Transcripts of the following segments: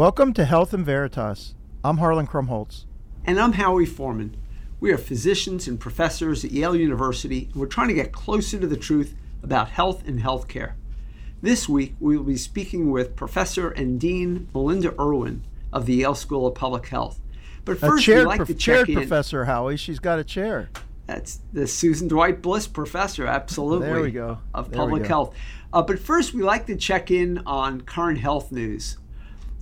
Welcome to Health and Veritas. I'm Harlan Krumholz. And I'm Howie Forman. We are physicians and professors at Yale University, and we're trying to get closer to the truth about health and healthcare. This week, we will be speaking with Professor and Dean Melinda Irwin of the Yale School of Public Health. But first, we'd like prof- to check in. Professor Howie. She's got a chair. That's the Susan Dwight Bliss Professor, absolutely. There we go. Of there Public Health. Uh, but first, we like to check in on current health news.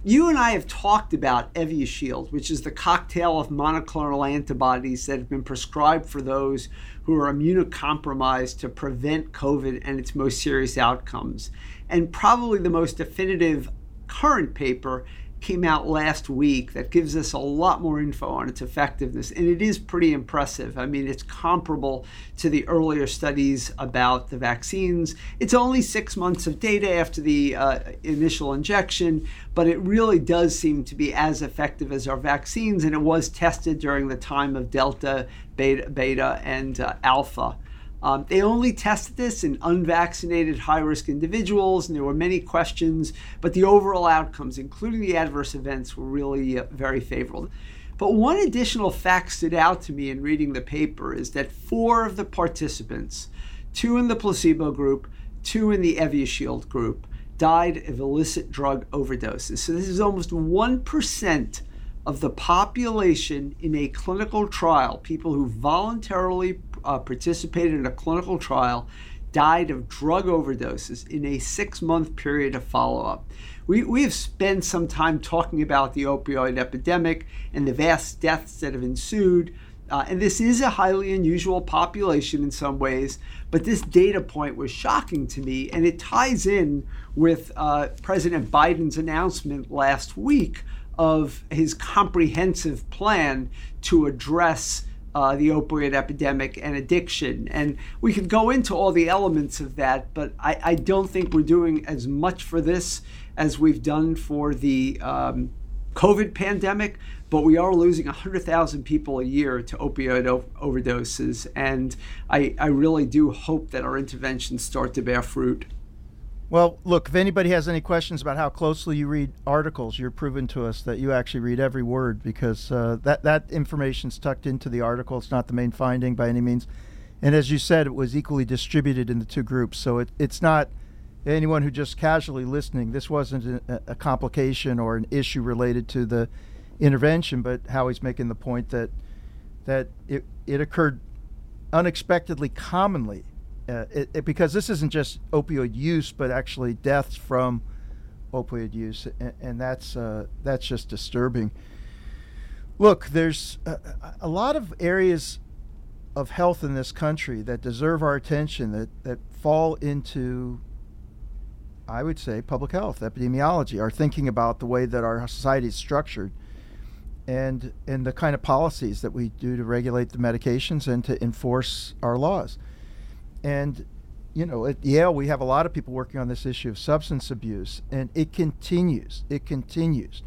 You and I have talked about Evusheld, which is the cocktail of monoclonal antibodies that have been prescribed for those who are immunocompromised to prevent COVID and its most serious outcomes. And probably the most definitive current paper came out last week that gives us a lot more info on its effectiveness. And it is pretty impressive. I mean, it's comparable to the earlier studies about the vaccines. It's only six months of data after the uh, initial injection, but it really does seem to be as effective as our vaccines. And it was tested during the time of Delta, Beta, beta and uh, Alpha. Um, they only tested this in unvaccinated high risk individuals, and there were many questions, but the overall outcomes, including the adverse events, were really uh, very favorable. But one additional fact stood out to me in reading the paper is that four of the participants, two in the placebo group, two in the Evusheld group, died of illicit drug overdoses. So this is almost 1% of the population in a clinical trial, people who voluntarily uh, participated in a clinical trial died of drug overdoses in a six month period of follow up. We, we have spent some time talking about the opioid epidemic and the vast deaths that have ensued. Uh, and this is a highly unusual population in some ways, but this data point was shocking to me, and it ties in with uh, President Biden's announcement last week of his comprehensive plan to address uh, the opioid epidemic and addiction. And we could go into all the elements of that, but I, I don't think we're doing as much for this as we've done for the um, COVID pandemic. But we are losing 100,000 people a year to opioid o- overdoses. And I, I really do hope that our interventions start to bear fruit. Well, look, if anybody has any questions about how closely you read articles, you're proven to us that you actually read every word because uh, that, that information's tucked into the article. It's not the main finding by any means. And as you said, it was equally distributed in the two groups. So it, it's not anyone who just casually listening. This wasn't a, a complication or an issue related to the intervention, but Howie's making the point that that it, it occurred unexpectedly commonly uh, it, it, because this isn't just opioid use, but actually deaths from opioid use, and, and that's uh, that's just disturbing. Look, there's a, a, lot of areas of health in this country that deserve our attention that that fall into, I would say, public health, epidemiology, our thinking about the way that our society is structured. And, and the kind of policies that we do to regulate the medications and to enforce our laws. And, you know, at Yale, we have a lot of people working on this issue of substance abuse, and it continues, it continues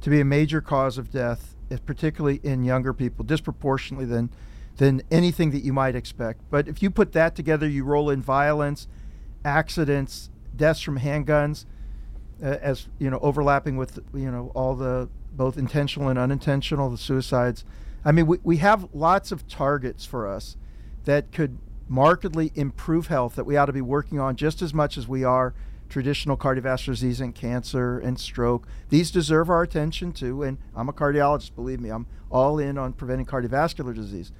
to be a major cause of death, eh, particularly in younger people, disproportionately than, than anything that you might expect. But if you put that together, you roll in violence, accidents, deaths from handguns, uh, as you know, overlapping with you know all the both intentional and unintentional, the suicides. I mean, we, we have lots of targets for us that could markedly improve health that we ought to be working on just as much as we are traditional cardiovascular disease and cancer and stroke. These deserve our attention too. And I'm a cardiologist, believe me, I'm all in on preventing cardiovascular disease.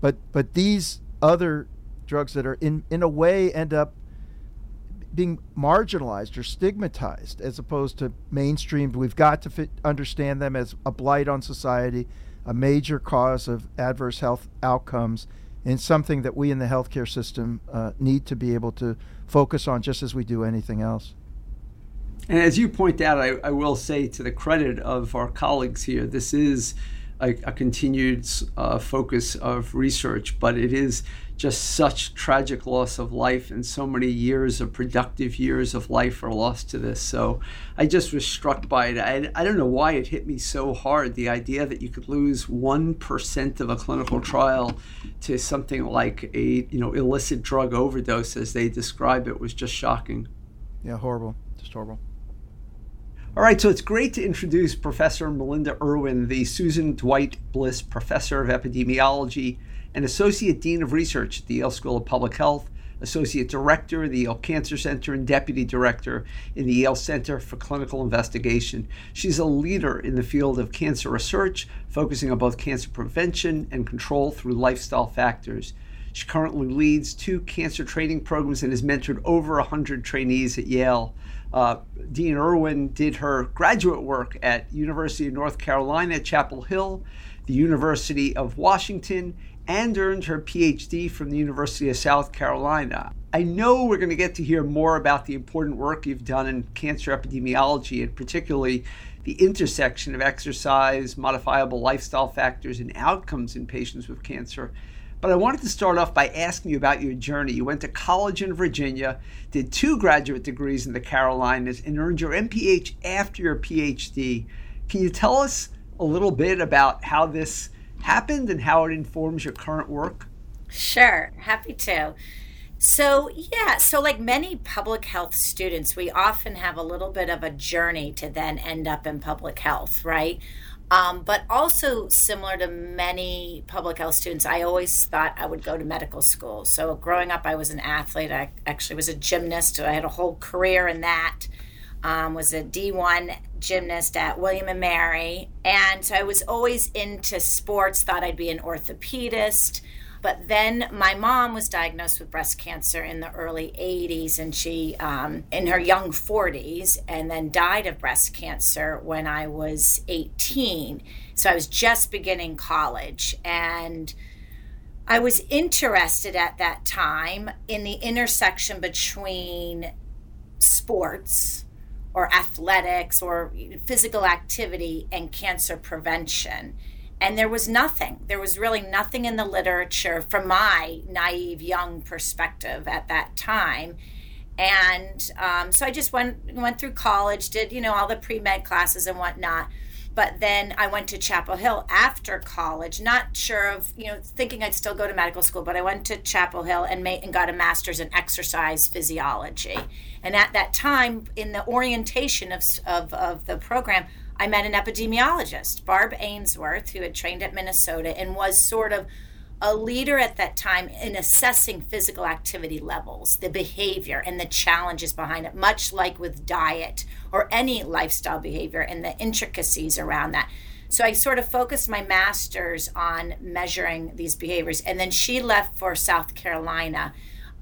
But but these other drugs that are in in a way end up being marginalized or stigmatized as opposed to mainstreamed. We've got to fit, understand them as a blight on society, a major cause of adverse health outcomes and something that we in the healthcare system uh, need to be able to focus on just as we do anything else. And as you point out, I, I will say to the credit of our colleagues here, this is a, a continued uh, focus of research, but it is just such tragic loss of life and so many years of productive years of life are lost to this. So I just was struck by it. I, I don't know why it hit me so hard. The idea that you could lose 1% of a clinical trial to something like a, you know, illicit drug overdose as they describe it was just shocking. Yeah, horrible. Just horrible. All right, so it's great to introduce Professor Melinda Irwin, the Susan Dwight Bliss Professor of Epidemiology and Associate Dean of Research at the Yale School of Public Health, Associate Director of the Yale Cancer Center, and Deputy Director in the Yale Center for Clinical Investigation. She's a leader in the field of cancer research, focusing on both cancer prevention and control through lifestyle factors. She currently leads two cancer training programs and has mentored over 100 trainees at Yale. Uh, Dean Irwin did her graduate work at University of North Carolina Chapel Hill, the University of Washington, and earned her PhD from the University of South Carolina. I know we're going to get to hear more about the important work you've done in cancer epidemiology and particularly the intersection of exercise, modifiable lifestyle factors, and outcomes in patients with cancer. But I wanted to start off by asking you about your journey. You went to college in Virginia, did two graduate degrees in the Carolinas, and earned your MPH after your PhD. Can you tell us a little bit about how this happened and how it informs your current work? Sure, happy to. So, yeah, so like many public health students, we often have a little bit of a journey to then end up in public health, right? Um, but also similar to many public health students, I always thought I would go to medical school. So growing up, I was an athlete. I actually was a gymnast. I had a whole career in that. Um, was a D1 gymnast at William and Mary, and so I was always into sports. Thought I'd be an orthopedist. But then my mom was diagnosed with breast cancer in the early 80s, and she, um, in her young 40s, and then died of breast cancer when I was 18. So I was just beginning college. And I was interested at that time in the intersection between sports or athletics or physical activity and cancer prevention. And there was nothing. There was really nothing in the literature from my naive young perspective at that time. And um, so i just went went through college did you know all the pre-med classes and whatnot but then i went to chapel hill after college not sure of you know thinking i'd still go to medical school but i went to chapel hill and made and got a master's in exercise physiology. And at that time in the orientation of, of, of the program I met an epidemiologist, Barb Ainsworth, who had trained at Minnesota and was sort of a leader at that time in assessing physical activity levels, the behavior, and the challenges behind it, much like with diet or any lifestyle behavior and the intricacies around that. So I sort of focused my master's on measuring these behaviors. And then she left for South Carolina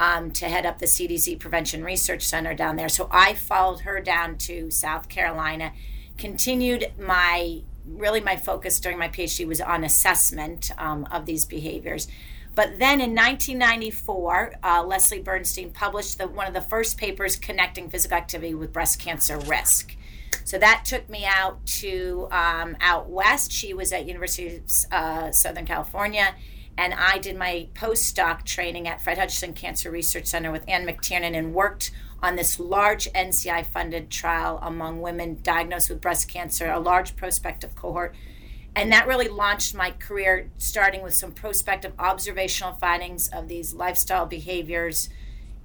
um, to head up the CDC Prevention Research Center down there. So I followed her down to South Carolina continued my really my focus during my PhD was on assessment um, of these behaviors. But then in 1994, uh, Leslie Bernstein published the, one of the first papers connecting physical activity with breast cancer risk. So that took me out to um, out west. She was at University of uh, Southern California, and I did my postdoc training at Fred Hutchinson Cancer Research Center with Ann McTiernan and worked on this large NCI funded trial among women diagnosed with breast cancer, a large prospective cohort. And that really launched my career, starting with some prospective observational findings of these lifestyle behaviors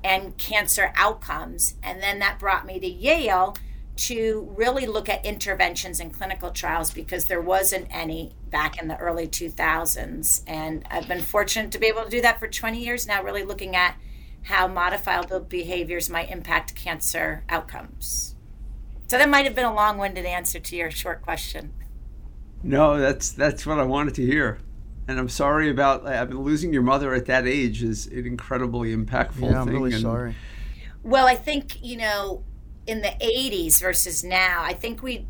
and cancer outcomes. And then that brought me to Yale to really look at interventions in clinical trials because there wasn't any back in the early 2000s. And I've been fortunate to be able to do that for 20 years now, really looking at how modifiable behaviors might impact cancer outcomes. So that might have been a long-winded answer to your short question. No, that's that's what I wanted to hear. And I'm sorry about I've been losing your mother at that age is an incredibly impactful yeah, I'm thing. really and sorry. Well, I think, you know, in the 80s versus now, I think we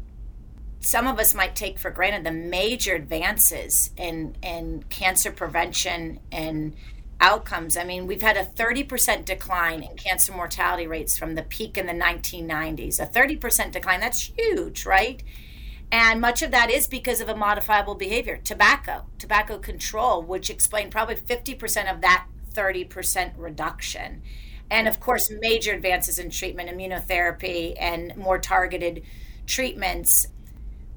some of us might take for granted the major advances in in cancer prevention and outcomes. I mean, we've had a 30% decline in cancer mortality rates from the peak in the 1990s. A 30% decline, that's huge, right? And much of that is because of a modifiable behavior, tobacco, tobacco control, which explained probably 50% of that 30% reduction. And of course, major advances in treatment, immunotherapy, and more targeted treatments.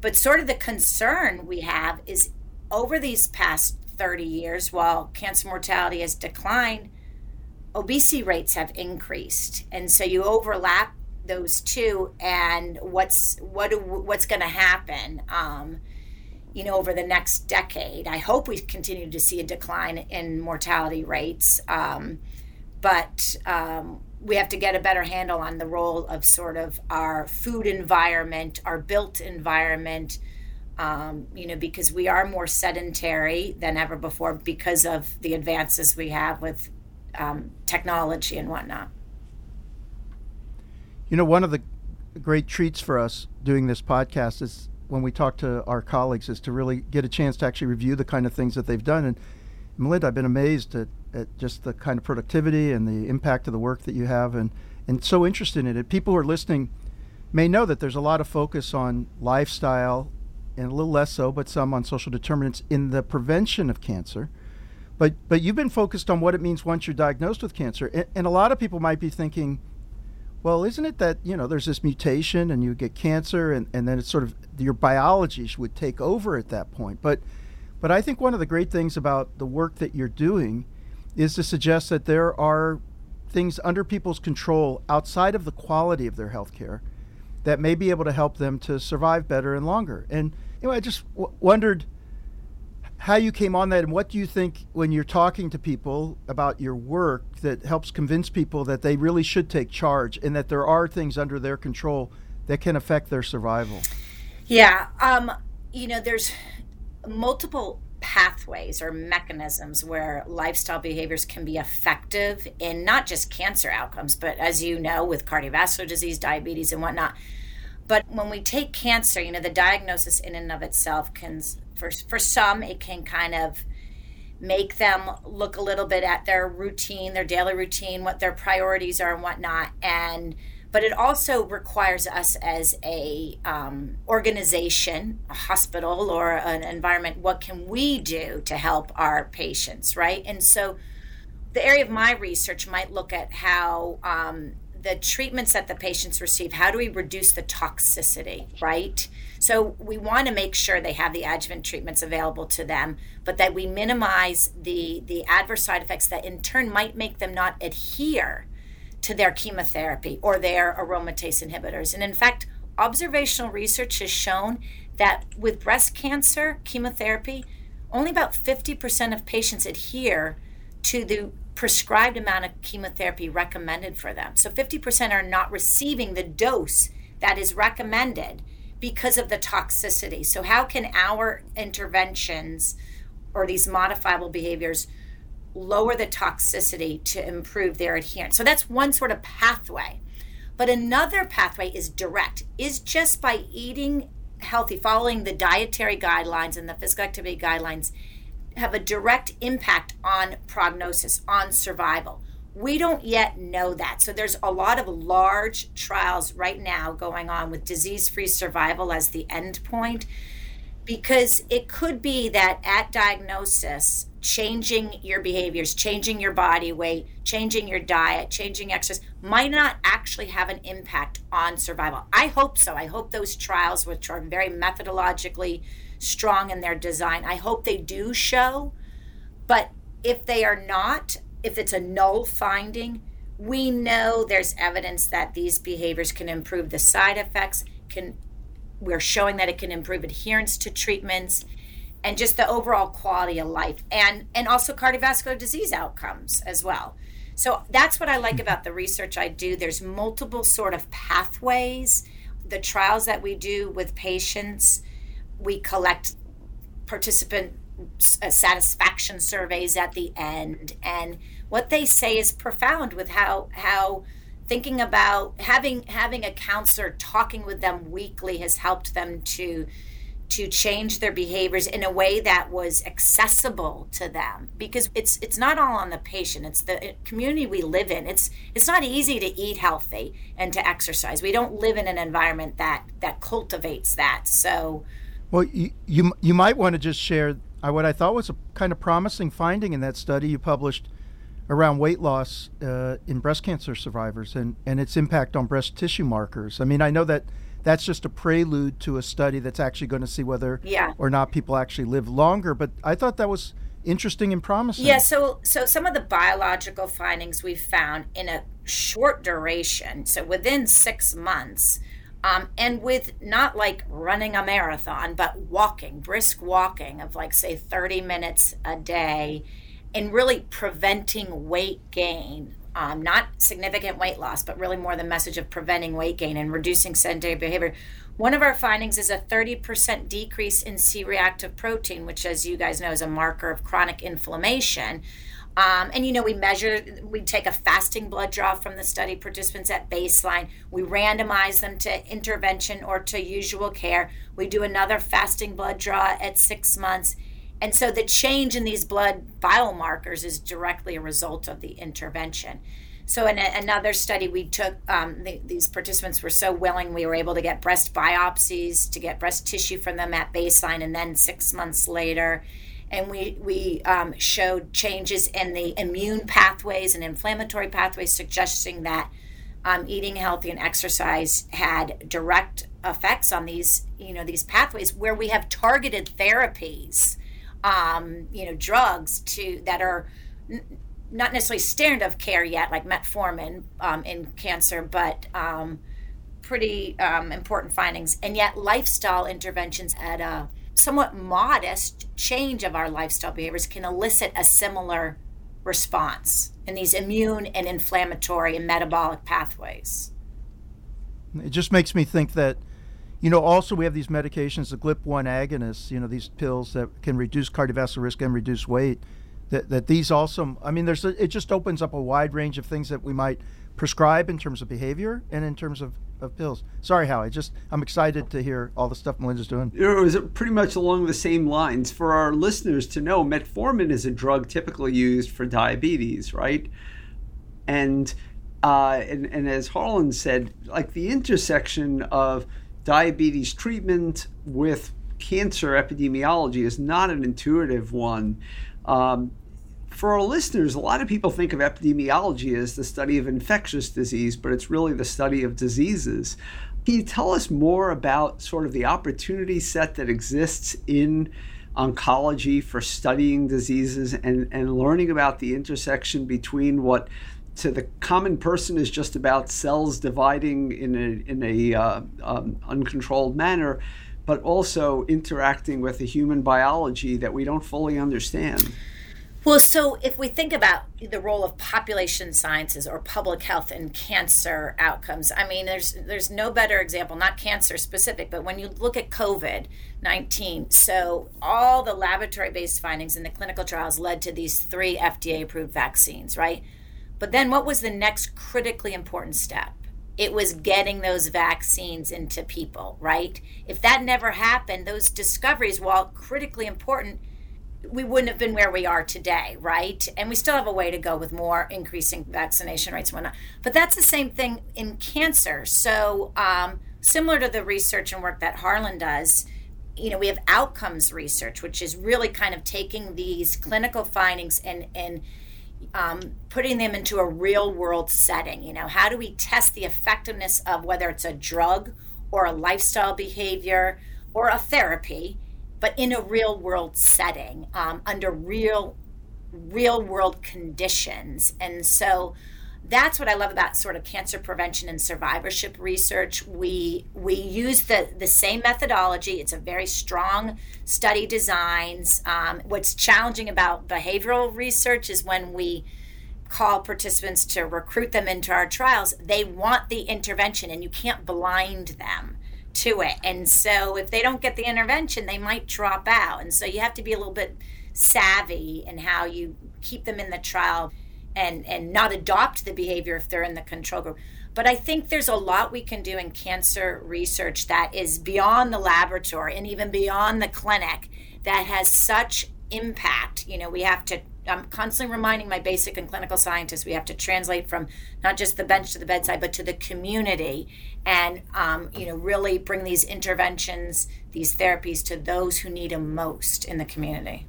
But sort of the concern we have is over these past 30 years, while cancer mortality has declined, obesity rates have increased. And so you overlap those two and what's what what's going to happen um, you know over the next decade i hope we continue to see a decline in mortality rates um, but um, we have to get a better handle on the role of sort of our food environment our built environment um, you know because we are more sedentary than ever before because of the advances we have with um, technology and whatnot you know, one of the great treats for us doing this podcast is when we talk to our colleagues is to really get a chance to actually review the kind of things that they've done. And Melinda, I've been amazed at, at just the kind of productivity and the impact of the work that you have and, and so interested in it. People who are listening may know that there's a lot of focus on lifestyle and a little less so, but some on social determinants in the prevention of cancer. But, but you've been focused on what it means once you're diagnosed with cancer. And, and a lot of people might be thinking, well, isn't it that, you know, there's this mutation and you get cancer and, and then it's sort of your biology would take over at that point. But but I think one of the great things about the work that you're doing is to suggest that there are things under people's control outside of the quality of their health care that may be able to help them to survive better and longer. And you know, I just w- wondered how you came on that and what do you think when you're talking to people about your work that helps convince people that they really should take charge and that there are things under their control that can affect their survival yeah um, you know there's multiple pathways or mechanisms where lifestyle behaviors can be effective in not just cancer outcomes but as you know with cardiovascular disease diabetes and whatnot but when we take cancer you know the diagnosis in and of itself can for for some it can kind of make them look a little bit at their routine their daily routine what their priorities are and whatnot. And but it also requires us as a um, organization a hospital or an environment what can we do to help our patients right? And so the area of my research might look at how um, the treatments that the patients receive how do we reduce the toxicity right so we want to make sure they have the adjuvant treatments available to them, but that we minimize the the adverse side effects that in turn might make them not adhere to their chemotherapy or their aromatase inhibitors. And in fact, observational research has shown that with breast cancer chemotherapy, only about 50% of patients adhere to the prescribed amount of chemotherapy recommended for them. So 50% are not receiving the dose that is recommended because of the toxicity. So, how can our interventions or these modifiable behaviors lower the toxicity to improve their adherence? So, that's one sort of pathway. But another pathway is direct, is just by eating healthy, following the dietary guidelines and the physical activity guidelines, have a direct impact on prognosis, on survival. We don't yet know that. So there's a lot of large trials right now going on with disease free survival as the end point because it could be that at diagnosis, changing your behaviors, changing your body weight, changing your diet, changing exercise might not actually have an impact on survival. I hope so. I hope those trials, which are very methodologically strong in their design, I hope they do show. But if they are not, if it's a null finding, we know there's evidence that these behaviors can improve the side effects, can we're showing that it can improve adherence to treatments and just the overall quality of life and and also cardiovascular disease outcomes as well. So that's what I like about the research I do. There's multiple sort of pathways. The trials that we do with patients, we collect participant uh, satisfaction surveys at the end and what they say is profound with how how thinking about having having a counselor talking with them weekly has helped them to to change their behaviors in a way that was accessible to them. Because it's it's not all on the patient it's the community we live in. It's it's not easy to eat healthy and to exercise. We don't live in an environment that that cultivates that. So well you you, you might want to just share uh, what I thought was a kind of promising finding in that study you published around weight loss uh, in breast cancer survivors and, and its impact on breast tissue markers. I mean, I know that that's just a prelude to a study that's actually going to see whether yeah. or not people actually live longer, but I thought that was interesting and promising. Yeah, so so some of the biological findings we've found in a short duration, so within six months, um, and with not like running a marathon, but walking, brisk walking of like say 30 minutes a day, and really preventing weight gain. Um, not significant weight loss, but really more the message of preventing weight gain and reducing sedentary behavior. One of our findings is a 30% decrease in C reactive protein, which, as you guys know, is a marker of chronic inflammation. Um, and you know, we measure, we take a fasting blood draw from the study participants at baseline. We randomize them to intervention or to usual care. We do another fasting blood draw at six months. And so the change in these blood biomarkers is directly a result of the intervention. So in a, another study, we took um, the, these participants were so willing, we were able to get breast biopsies to get breast tissue from them at baseline, and then six months later, and we we um, showed changes in the immune pathways and inflammatory pathways, suggesting that um, eating healthy and exercise had direct effects on these you know these pathways where we have targeted therapies, um, you know, drugs to that are not necessarily standard of care yet, like metformin um, in cancer, but um, pretty um, important findings. And yet, lifestyle interventions at a somewhat modest change of our lifestyle behaviors can elicit a similar response in these immune and inflammatory and metabolic pathways. It just makes me think that, you know, also we have these medications, the GLP-1 agonists, you know, these pills that can reduce cardiovascular risk and reduce weight that, that these also i mean there's a, it just opens up a wide range of things that we might prescribe in terms of behavior and in terms of, of pills. Sorry Howie. just i'm excited to hear all the stuff melinda's doing. It was pretty much along the same lines. For our listeners to know metformin is a drug typically used for diabetes right? And uh, and, and as harlan said like the intersection of diabetes treatment with cancer epidemiology is not an intuitive one. Um, for our listeners, a lot of people think of epidemiology as the study of infectious disease, but it's really the study of diseases. Can you tell us more about sort of the opportunity set that exists in oncology for studying diseases and, and learning about the intersection between what to the common person is just about cells dividing in a, in a uh, um, uncontrolled manner but also interacting with the human biology that we don't fully understand. Well, so if we think about the role of population sciences or public health in cancer outcomes, I mean, there's there's no better example, not cancer specific, but when you look at COVID nineteen, so all the laboratory based findings in the clinical trials led to these three FDA approved vaccines, right? But then, what was the next critically important step? it was getting those vaccines into people, right? If that never happened, those discoveries, while critically important, we wouldn't have been where we are today, right? And we still have a way to go with more increasing vaccination rates and whatnot. But that's the same thing in cancer. So, um, similar to the research and work that Harlan does, you know, we have outcomes research, which is really kind of taking these clinical findings and and um, putting them into a real world setting. You know, how do we test the effectiveness of whether it's a drug or a lifestyle behavior or a therapy, but in a real world setting um, under real real world conditions. And so that's what I love about sort of cancer prevention and survivorship research. We we use the the same methodology. It's a very strong study designs. Um, what's challenging about behavioral research is when we call participants to recruit them into our trials, they want the intervention, and you can't blind them to it. And so if they don't get the intervention, they might drop out. And so you have to be a little bit savvy in how you keep them in the trial and and not adopt the behavior if they're in the control group but i think there's a lot we can do in cancer research that is beyond the laboratory and even beyond the clinic that has such impact you know we have to i'm constantly reminding my basic and clinical scientists we have to translate from not just the bench to the bedside but to the community and um, you know really bring these interventions these therapies to those who need them most in the community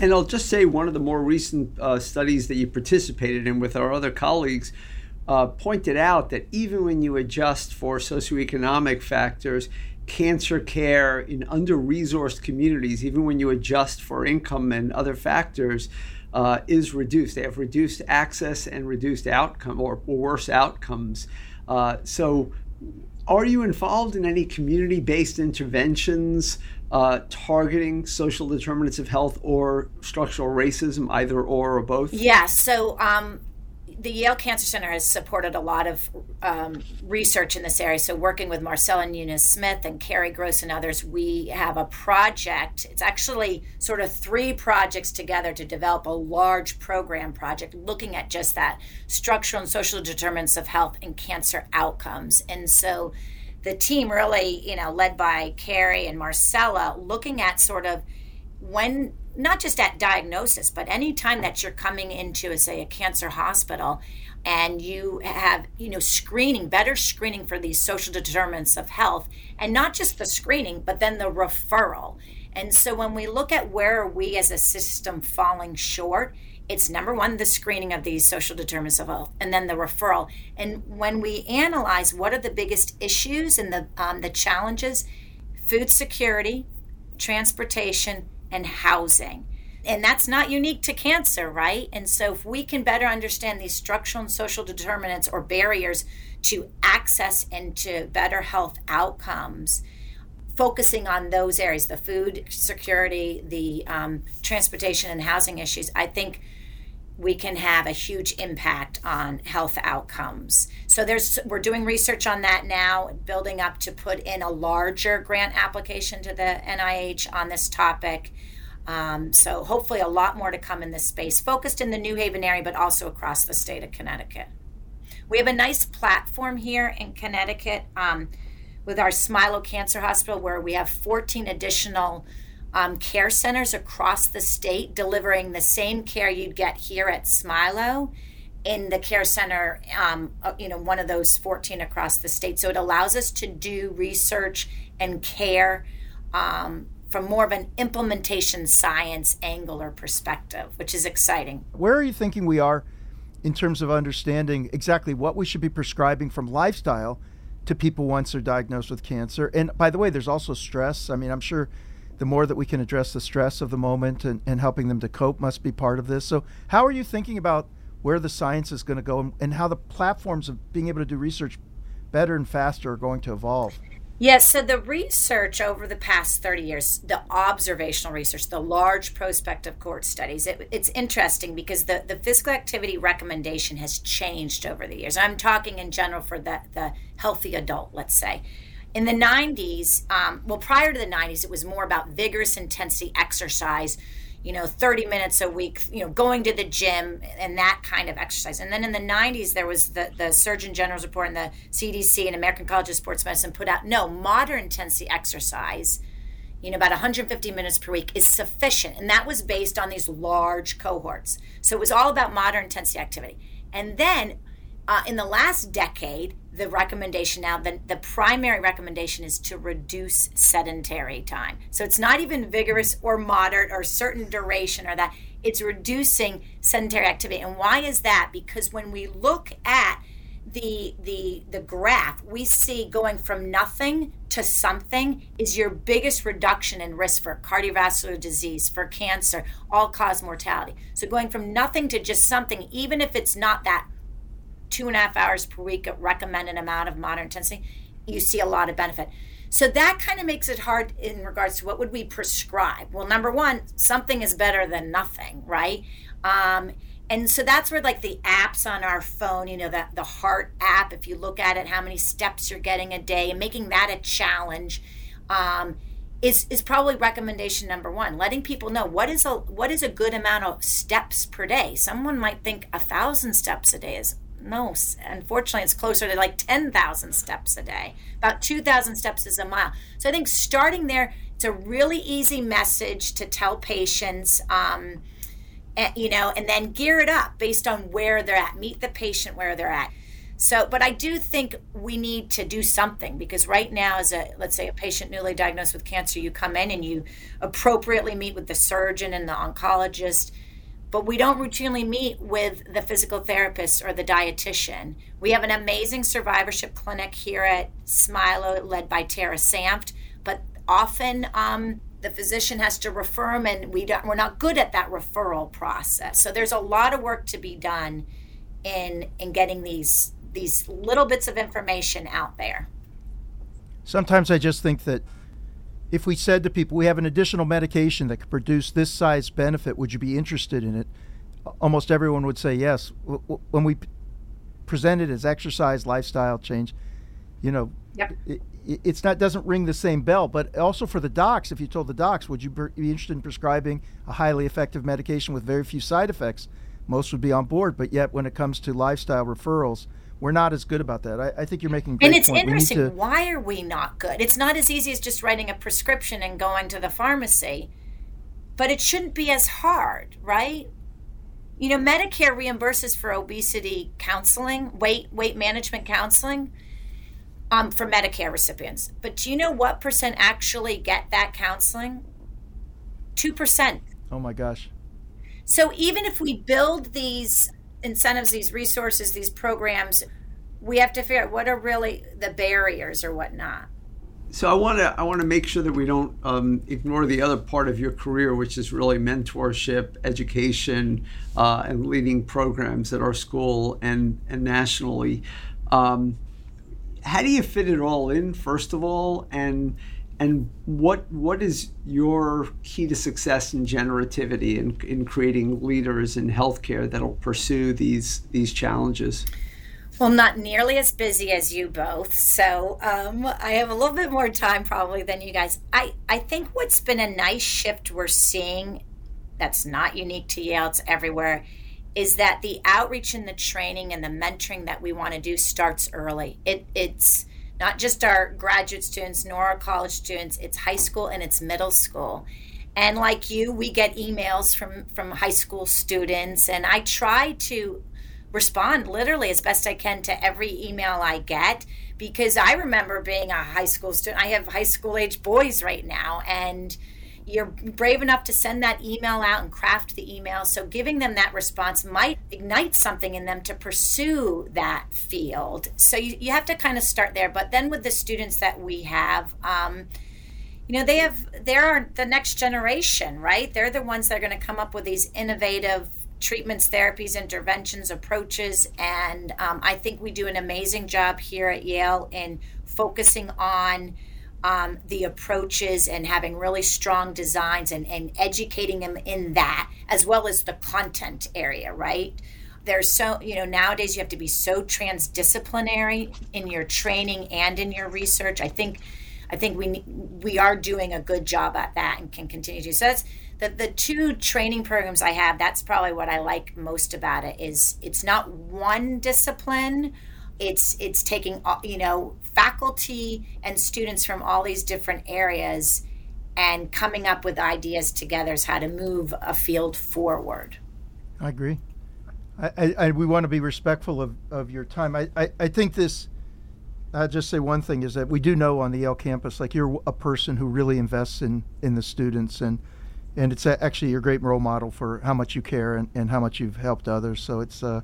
and I'll just say one of the more recent uh, studies that you participated in with our other colleagues uh, pointed out that even when you adjust for socioeconomic factors, cancer care in under resourced communities, even when you adjust for income and other factors, uh, is reduced. They have reduced access and reduced outcome or, worse outcomes. Uh, so, are you involved in any community based interventions uh, targeting social determinants of health or structural racism, either or or both? Yes. Yeah, so, um, the Yale Cancer Center has supported a lot of um, research in this area. So, working with Marcella Nunez Smith and Cary Gross and others, we have a project. It's actually sort of three projects together to develop a large program project looking at just that structural and social determinants of health and cancer outcomes. And so, the team really, you know, led by Cary and Marcella, looking at sort of when not just at diagnosis, but anytime that you're coming into, say, a cancer hospital and you have, you know, screening, better screening for these social determinants of health, and not just the screening, but then the referral. And so when we look at where are we as a system falling short, it's number one, the screening of these social determinants of health, and then the referral. And when we analyze what are the biggest issues and the um, the challenges, food security, transportation, and housing. And that's not unique to cancer, right? And so, if we can better understand these structural and social determinants or barriers to access and to better health outcomes, focusing on those areas the food security, the um, transportation, and housing issues I think we can have a huge impact on health outcomes. So there's we're doing research on that now, building up to put in a larger grant application to the NIH on this topic. Um, so hopefully a lot more to come in this space, focused in the New Haven area, but also across the state of Connecticut. We have a nice platform here in Connecticut um, with our Smilow Cancer Hospital, where we have 14 additional um, care centers across the state delivering the same care you'd get here at Smilow in the care center, um, uh, you know, one of those 14 across the state. So it allows us to do research and care um, from more of an implementation science angle or perspective, which is exciting. Where are you thinking we are in terms of understanding exactly what we should be prescribing from lifestyle to people once they're diagnosed with cancer? And by the way, there's also stress. I mean, I'm sure the more that we can address the stress of the moment and, and helping them to cope must be part of this. So, how are you thinking about where the science is going to go and, and how the platforms of being able to do research better and faster are going to evolve? Yes, so the research over the past 30 years, the observational research, the large prospective cohort studies, it, it's interesting because the, the physical activity recommendation has changed over the years. I'm talking in general for the, the healthy adult, let's say in the 90s, um, well, prior to the 90s, it was more about vigorous intensity exercise, you know, 30 minutes a week, you know, going to the gym and that kind of exercise. And then in the 90s, there was the, the Surgeon General's report and the CDC and American College of Sports Medicine put out no, moderate intensity exercise, you know, about 150 minutes per week is sufficient. And that was based on these large cohorts. So it was all about moderate intensity activity. And then uh, in the last decade, the recommendation now, the, the primary recommendation is to reduce sedentary time. So it's not even vigorous or moderate or certain duration or that. It's reducing sedentary activity. And why is that? Because when we look at the the the graph we see going from nothing to something is your biggest reduction in risk for cardiovascular disease for cancer all cause mortality so going from nothing to just something even if it's not that two and a half hours per week at recommended amount of moderate intensity, you see a lot of benefit. So that kind of makes it hard in regards to what would we prescribe. Well, number one, something is better than nothing, right? Um, and so that's where like the apps on our phone, you know, that the heart app, if you look at it, how many steps you're getting a day, and making that a challenge. Um, is, is probably recommendation number one letting people know what is a what is a good amount of steps per day someone might think a thousand steps a day is no, unfortunately, it's closer to like 10,000 steps a day. About 2,000 steps is a mile. So I think starting there, it's a really easy message to tell patients, um, and, you know, and then gear it up based on where they're at. Meet the patient where they're at. So, but I do think we need to do something because right now, as a let's say a patient newly diagnosed with cancer, you come in and you appropriately meet with the surgeon and the oncologist but we don't routinely meet with the physical therapist or the dietitian. We have an amazing survivorship clinic here at Smilow led by Tara Sanft, but often um, the physician has to refer them, and we don't, we're not good at that referral process. So there's a lot of work to be done in in getting these these little bits of information out there. Sometimes I just think that if we said to people, we have an additional medication that could produce this size benefit, would you be interested in it? Almost everyone would say yes. When we present it as exercise, lifestyle change, you know, yep. it, it's not doesn't ring the same bell. But also for the docs, if you told the docs, would you be interested in prescribing a highly effective medication with very few side effects? Most would be on board. But yet, when it comes to lifestyle referrals, we're not as good about that. I, I think you're making. and it's point. interesting. To... Why are we not good? It's not as easy as just writing a prescription and going to the pharmacy, but it shouldn't be as hard, right? You know, Medicare reimburses for obesity counseling, weight weight management counseling, um, for Medicare recipients. But do you know what percent actually get that counseling? Two percent. Oh my gosh. So even if we build these incentives, these resources, these programs, we have to figure out what are really the barriers or whatnot. So I want to I want to make sure that we don't um, ignore the other part of your career, which is really mentorship, education, uh, and leading programs at our school and and nationally. Um, how do you fit it all in, first of all, and and what what is your key to success in generativity in, in creating leaders in healthcare that'll pursue these these challenges? Well, not nearly as busy as you both, so um, I have a little bit more time probably than you guys. I I think what's been a nice shift we're seeing that's not unique to Yale; it's everywhere. Is that the outreach and the training and the mentoring that we want to do starts early? It it's not just our graduate students nor our college students it's high school and it's middle school. And like you we get emails from from high school students and i try to respond literally as best i can to every email i get because i remember being a high school student i have high school age boys right now and you're brave enough to send that email out and craft the email. So giving them that response might ignite something in them to pursue that field. So you, you have to kind of start there. But then with the students that we have, um, you know, they have, they're the next generation, right? They're the ones that are going to come up with these innovative treatments, therapies, interventions, approaches. And um, I think we do an amazing job here at Yale in focusing on um, the approaches and having really strong designs and, and educating them in that, as well as the content area, right? There's so, you know, nowadays you have to be so transdisciplinary in your training and in your research. I think. I think we we are doing a good job at that and can continue to. So that's the the two training programs I have. That's probably what I like most about it. Is it's not one discipline it's it's taking you know faculty and students from all these different areas and coming up with ideas together as how to move a field forward. I agree. I, I, I, we want to be respectful of, of your time. I, I, I think this, I'll just say one thing is that we do know on the Yale campus, like you're a person who really invests in, in the students and, and it's actually you're great role model for how much you care and, and how much you've helped others. So it's, uh,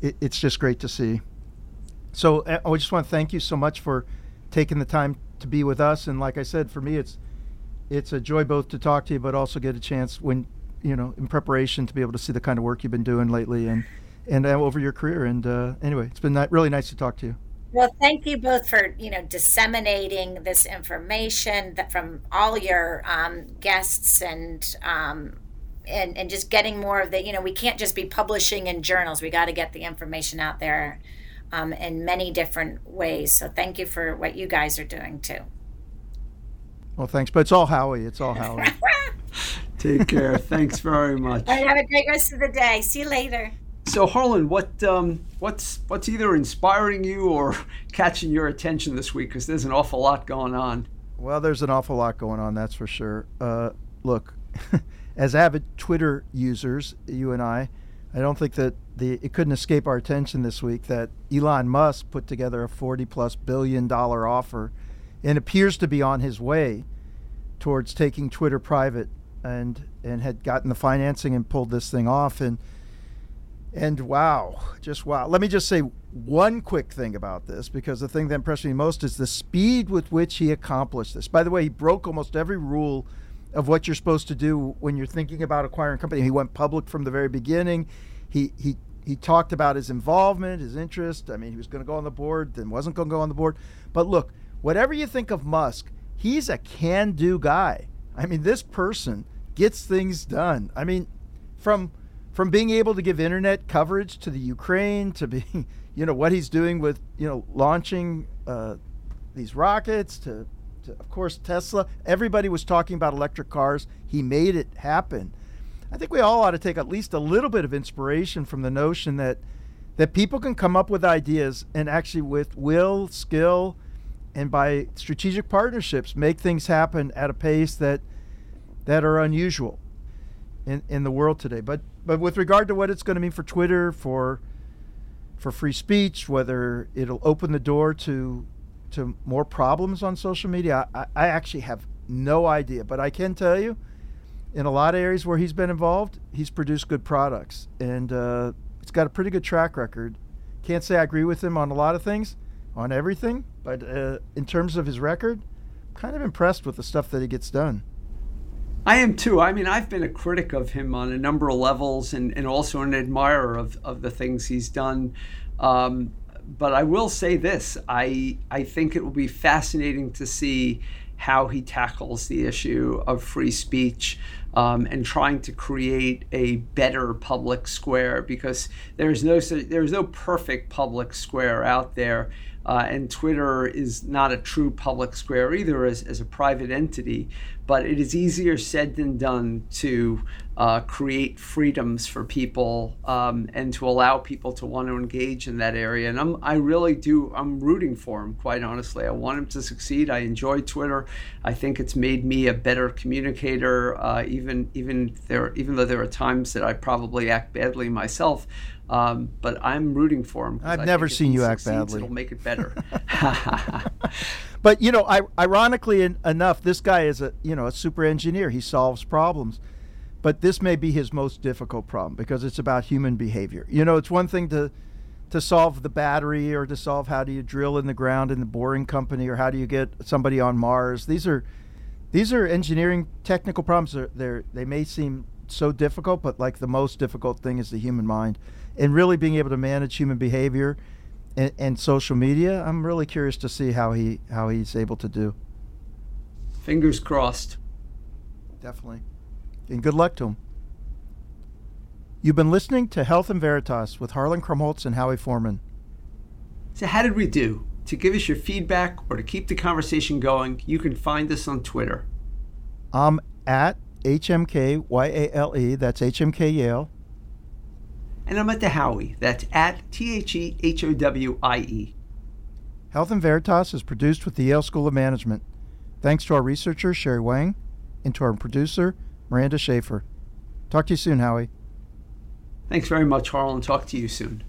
it, it's just great to see. So uh, I just want to thank you so much for taking the time to be with us. And like I said, for me, it's it's a joy both to talk to you, but also get a chance when you know in preparation to be able to see the kind of work you've been doing lately and and uh, over your career. And uh, anyway, it's been really nice to talk to you. Well, thank you both for you know disseminating this information from all your um, guests and. Um, and, and just getting more of the you know we can't just be publishing in journals we got to get the information out there um, in many different ways. So thank you for what you guys are doing too. Well, thanks, but it's all Howie. It's all Howie. Take care. thanks very much. All right, have a great rest of the day. See you later. So Harlan, what um, what's what's either inspiring you or catching your attention this week? Because there's an awful lot going on. Well, there's an awful lot going on. That's for sure. Uh, look, as avid Twitter users, you and I, I don't think that the it couldn't escape our attention this week that Elon Musk put together a 40 plus billion dollar offer and appears to be on his way towards taking Twitter private and and had gotten the financing and pulled this thing off and and wow, just wow. Let me just say one quick thing about this because the thing that impressed me most is the speed with which he accomplished this. By the way, he broke almost every rule of what you're supposed to do when you're thinking about acquiring a company. He went public from the very beginning. He he he talked about his involvement, his interest. I mean, he was going to go on the board, then wasn't going to go on the board. But look, whatever you think of Musk, he's a can-do guy. I mean, this person gets things done. I mean, from from being able to give internet coverage to the Ukraine to being, you know, what he's doing with, you know, launching uh, these rockets to, to, of course, Tesla. Everybody was talking about electric cars. He made it happen. I think we all ought to take at least a little bit of inspiration from the notion that that people can come up with ideas and actually with will, skill, and by strategic partnerships make things happen at a pace that that are unusual in, in the world today. But but with regard to what it's going to mean for Twitter, for for free speech, whether it'll open the door to to more problems on social media, I, I actually have no idea. But I can tell you in a lot of areas where he's been involved, he's produced good products, and uh, it's got a pretty good track record. Can't say I agree with him on a lot of things, on everything, but uh, in terms of his record, I'm kind of impressed with the stuff that he gets done. I am too. I mean, I've been a critic of him on a number of levels, and, and also an admirer of, of the things he's done. Um, but I will say this: I I think it will be fascinating to see how he tackles the issue of free speech um, and trying to create a better public square because there's no there's no perfect public square out there. Uh, and Twitter is not a true public square either as, as a private entity, but it is easier said than done to uh, create freedoms for people um, and to allow people to want to engage in that area. And I'm, I really do, I'm rooting for him, quite honestly. I want him to succeed. I enjoy Twitter. I think it's made me a better communicator, uh, even, even, there, even though there are times that I probably act badly myself. Um, but I'm rooting for him. I've never seen you act badly. It'll make it better. but you know, I, ironically enough, this guy is a you know a super engineer. He solves problems, but this may be his most difficult problem because it's about human behavior. You know, it's one thing to to solve the battery or to solve how do you drill in the ground in the boring company or how do you get somebody on Mars. These are these are engineering technical problems. They're, they're they may seem so difficult, but like the most difficult thing is the human mind and really being able to manage human behavior and, and, social media, I'm really curious to see how he how he's able to do. Fingers crossed. Definitely, and good luck to him. You've been listening to Health and Veritas with Harlan Krumholz and Howie Forman. So, how did we do? To give us your feedback or to keep the conversation going, you can find us on Twitter. I'm at HMKYALE, that's HMK Yale and I'm at the Howie. That's at T H E H O W I E. Health and Veritas is produced with the Yale School of Management. Thanks to our researcher, Sherry Wang, and to our producer, Miranda Schaefer. Talk to you soon, Howie. Thanks very much, Harlan. Talk to you soon.